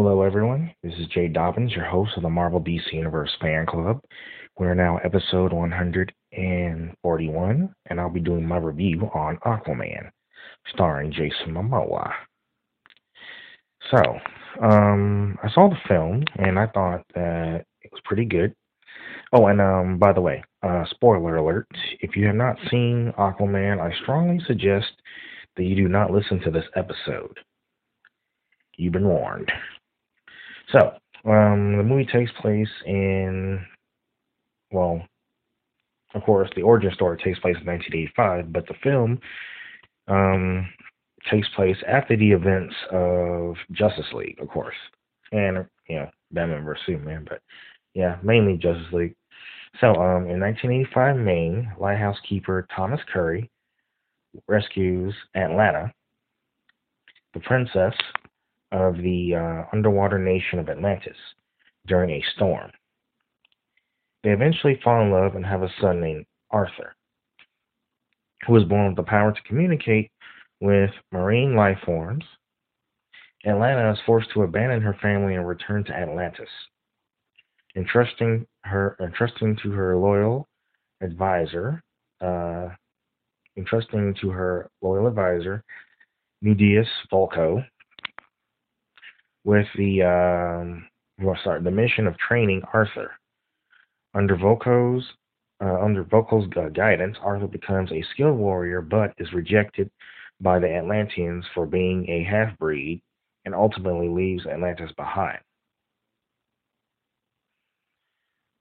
Hello, everyone. This is Jay Dobbins, your host of the Marvel DC Universe Fan Club. We're now episode 141, and I'll be doing my review on Aquaman, starring Jason Momoa. So, um, I saw the film, and I thought that it was pretty good. Oh, and um, by the way, uh, spoiler alert: if you have not seen Aquaman, I strongly suggest that you do not listen to this episode. You've been warned. So, um, the movie takes place in, well, of course, the origin story takes place in 1985, but the film um, takes place after the events of Justice League, of course, and you know Batman vs Superman, but yeah, mainly Justice League. So, um, in 1985 Maine, lighthouse keeper Thomas Curry rescues Atlanna, the princess of the uh, underwater nation of Atlantis, during a storm. They eventually fall in love and have a son named Arthur, who is born with the power to communicate with marine life forms. Atlanna is forced to abandon her family and return to Atlantis, entrusting her entrusting to her loyal advisor, uh, entrusting to her loyal advisor, Nuidis Vulko, with the um, well, sorry, the mission of training Arthur. Under Vulko's uh, under Vulko's uh, guidance, Arthur becomes a skilled warrior, but is rejected by the Atlanteans for being a half breed, and ultimately leaves Atlantis behind.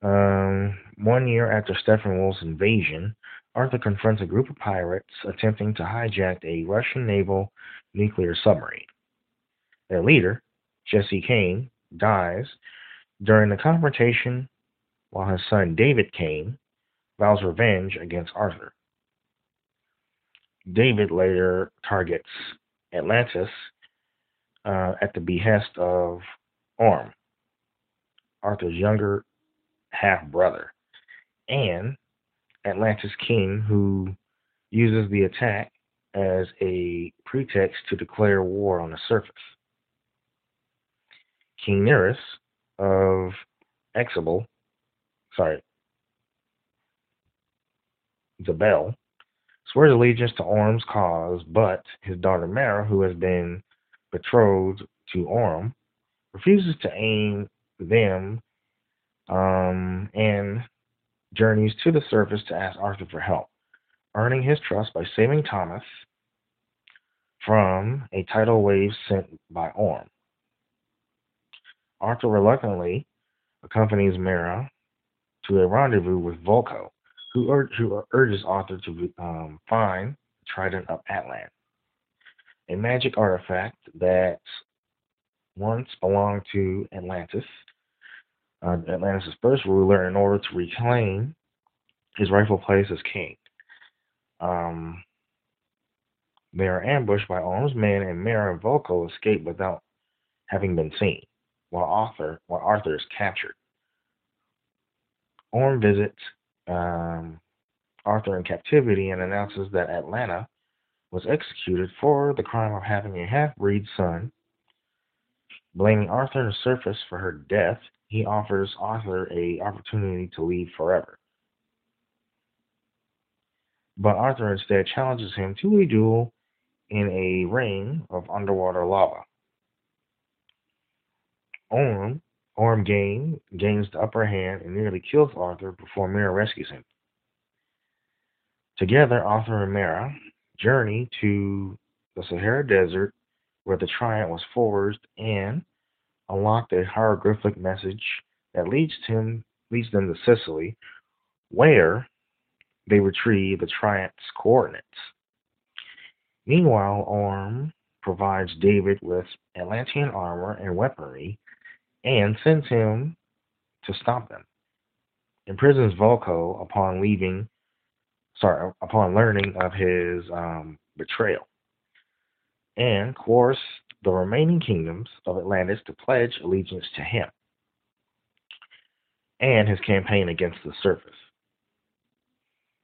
Um, one year after Steppenwolf's invasion, Arthur confronts a group of pirates attempting to hijack a Russian naval nuclear submarine. Their leader, Jesse Kane, dies during the confrontation while his son David Kane vows revenge against Arthur. David later targets Atlantis uh, at the behest of Orm, Arthur's younger half brother, and Atlantis King, who uses the attack as a pretext to declare war on the surface. King Nereus of Exable, sorry, Xebel, swears allegiance to Orm's cause, but his daughter Mera, who has been betrothed to Orm, refuses to aim them um, and journeys to the surface to ask Arthur for help, earning his trust by saving Thomas from a tidal wave sent by Orm. Arthur reluctantly accompanies Mera to a rendezvous with Vulko, who, ur- who urges Arthur to um, find the Trident of Atlan, a magic artifact that once belonged to Atlantis, uh, Atlantis' first ruler, in order to reclaim his rightful place as king. Um, they are ambushed by Orm's men, and Mera and Vulko escape without having been seen while Arthur, while Arthur is captured. Orm visits um, Arthur in captivity and announces that Atlanna was executed for the crime of having a half-breed son. Blaming Arthur the surface for her death, he offers Arthur a opportunity to leave forever. But Arthur instead challenges him to a duel in a ring of underwater lava. Orm, Orm gain, gains the upper hand and nearly kills Arthur before Mera rescues him. Together, Arthur and Mera journey to the Sahara Desert where the Trident was forged and unlock a hieroglyphic message that leads him leads them to Sicily, where they retrieve the Trident's coordinates. Meanwhile, Orm provides David with Atlantean armor and weaponry and sends him to stop them. Imprisons Vulko upon leaving, sorry, upon learning of his um, betrayal, and coerce the remaining kingdoms of Atlantis to pledge allegiance to him and his campaign against the surface.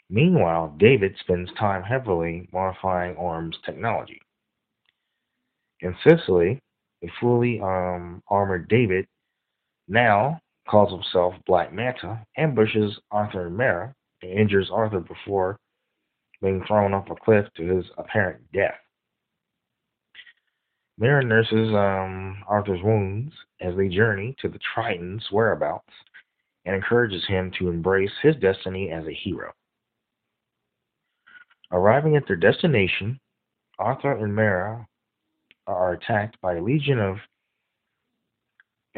Meanwhile, David spends time heavily modifying Orm's technology. In Sicily, a fully um, armored David now calls himself Black Manta, ambushes Arthur and Mera, and injures Arthur before being thrown off a cliff to his apparent death. Mera nurses um, Arthur's wounds as they journey to the Triton's whereabouts and encourages him to embrace his destiny as a hero. Arriving at their destination, Arthur and Mera are attacked by a legion of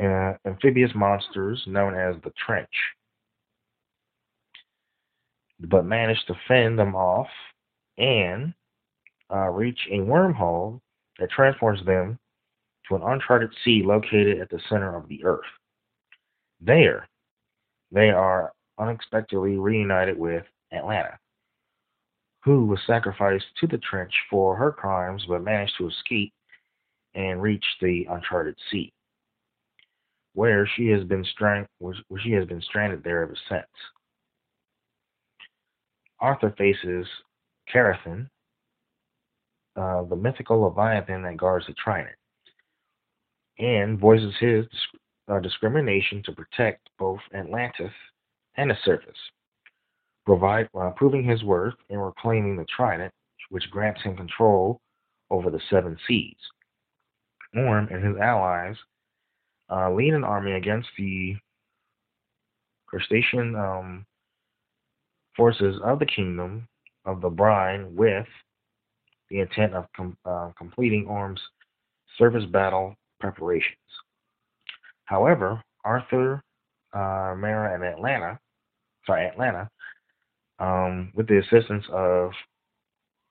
uh, amphibious monsters known as the Trench, but manage to fend them off and uh, reach a wormhole that transports them to an uncharted sea located at the center of the earth. There, they are unexpectedly reunited with Atlanna, who was sacrificed to the trench for her crimes but managed to escape and reach the uncharted sea, where she has been strand- where she has been stranded there ever since. Arthur faces Karathen, uh, the mythical leviathan that guards the Trident, and voices his uh, discrimination to protect both Atlantis and the surface, provide, uh, proving his worth in reclaiming the Trident, which grants him control over the seven seas. Orm and his allies uh, lead an army against the crustacean um, forces of the kingdom of the brine with the intent of com- uh, completing Orm's surface battle preparations. However, Arthur, uh, Mera, and Atlanta, sorry, Atlanna, um, with the assistance of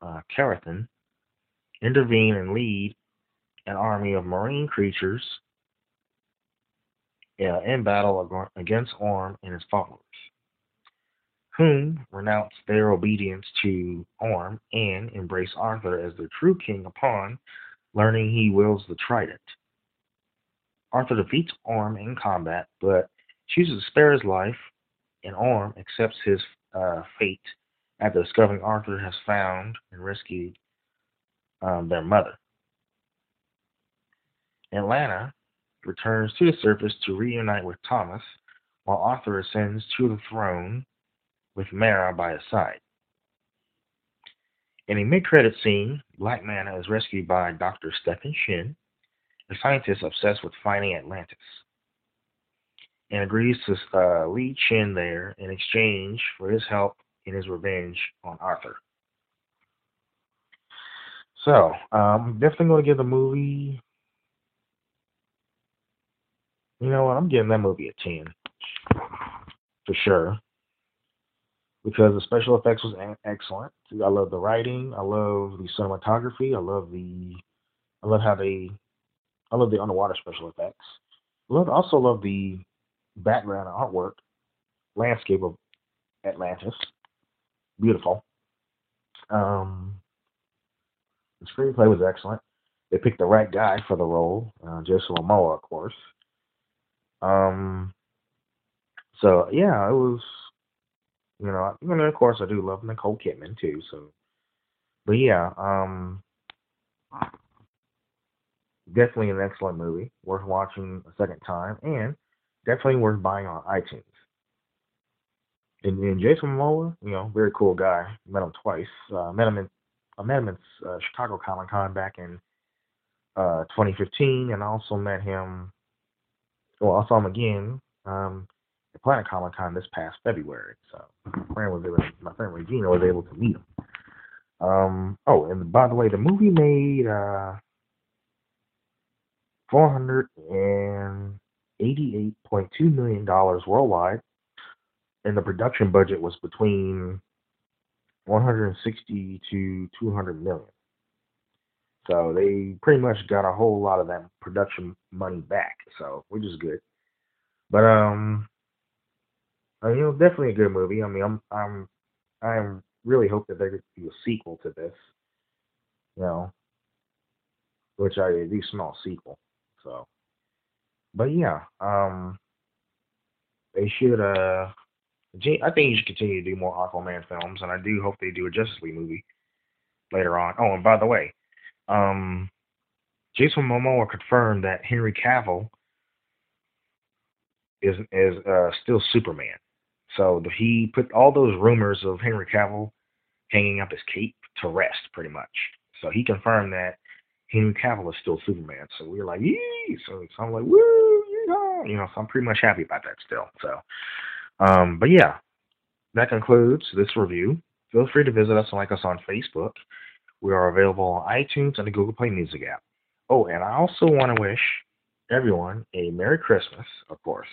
uh, Karathen, intervene and lead an army of marine creatures uh, in battle against Orm and his followers whom renounce their obedience to Orm and embrace Arthur as their true king upon learning he wields the trident. Arthur defeats Orm in combat, but chooses to spare his life, and Orm accepts his uh, fate after discovering Arthur has found and rescued um, their mother. Atlanna returns to the surface to reunite with Thomas, while Arthur ascends to the throne with Mara by his side. In a mid-credit scene, Black Manta is rescued by Dr. Stephen Shin, a scientist obsessed with finding Atlantis, and agrees to uh, lead Shin there in exchange for his help in his revenge on Arthur. So, um, definitely going to give the movie. You know what? I'm giving that movie a 10. For sure because the special effects was excellent. I love the writing. I love the cinematography. I love the, I love how they, I love the underwater special effects. I love, also love the background artwork, landscape of Atlantis. Beautiful. Um, the screenplay was excellent. They picked the right guy for the role, uh, Jason Momoa, of course. Um, so yeah, it was you know, and of course I do love Nicole Kidman too. So, but yeah, um, definitely an excellent movie, worth watching a second time, and definitely worth buying on iTunes. And, and Jason Momoa, you know, very cool guy. Met him twice. Uh, met him in I met him at uh, Chicago Comic Con back in uh, 2015, and I also met him. Well, I saw him again um, at Planet Comic Con this past February. So my friend was able, to, my friend Regina was able to meet him. Um, oh, and by the way, the movie made uh, four hundred and eighty-eight point two million dollars worldwide, and the production budget was between one hundred sixty to two hundred million. So they pretty much got a whole lot of that production money back. So which is good. But um, you know, definitely a good movie. I mean, I'm I'm I'm really hope that they could be a sequel to this. You know, which I do small sequel. So, but yeah, um, they should. Uh, I think you should continue to do more Aquaman films, and I do hope they do a Justice League movie later on. Oh, and by the way, um, Jason Momoa confirmed that Henry Cavill is is uh, still Superman. So he put all those rumors of Henry Cavill hanging up his cape to rest, pretty much. So he confirmed that Henry Cavill is still Superman. So we were like, yee! So, so I'm like, woo. You know, so I'm pretty much happy about that still. So, um, but yeah, that concludes this review. Feel free to visit us and like us on Facebook. We are available on iTunes and the Google Play Music app. Oh, and I also want to wish everyone a Merry Christmas, of course,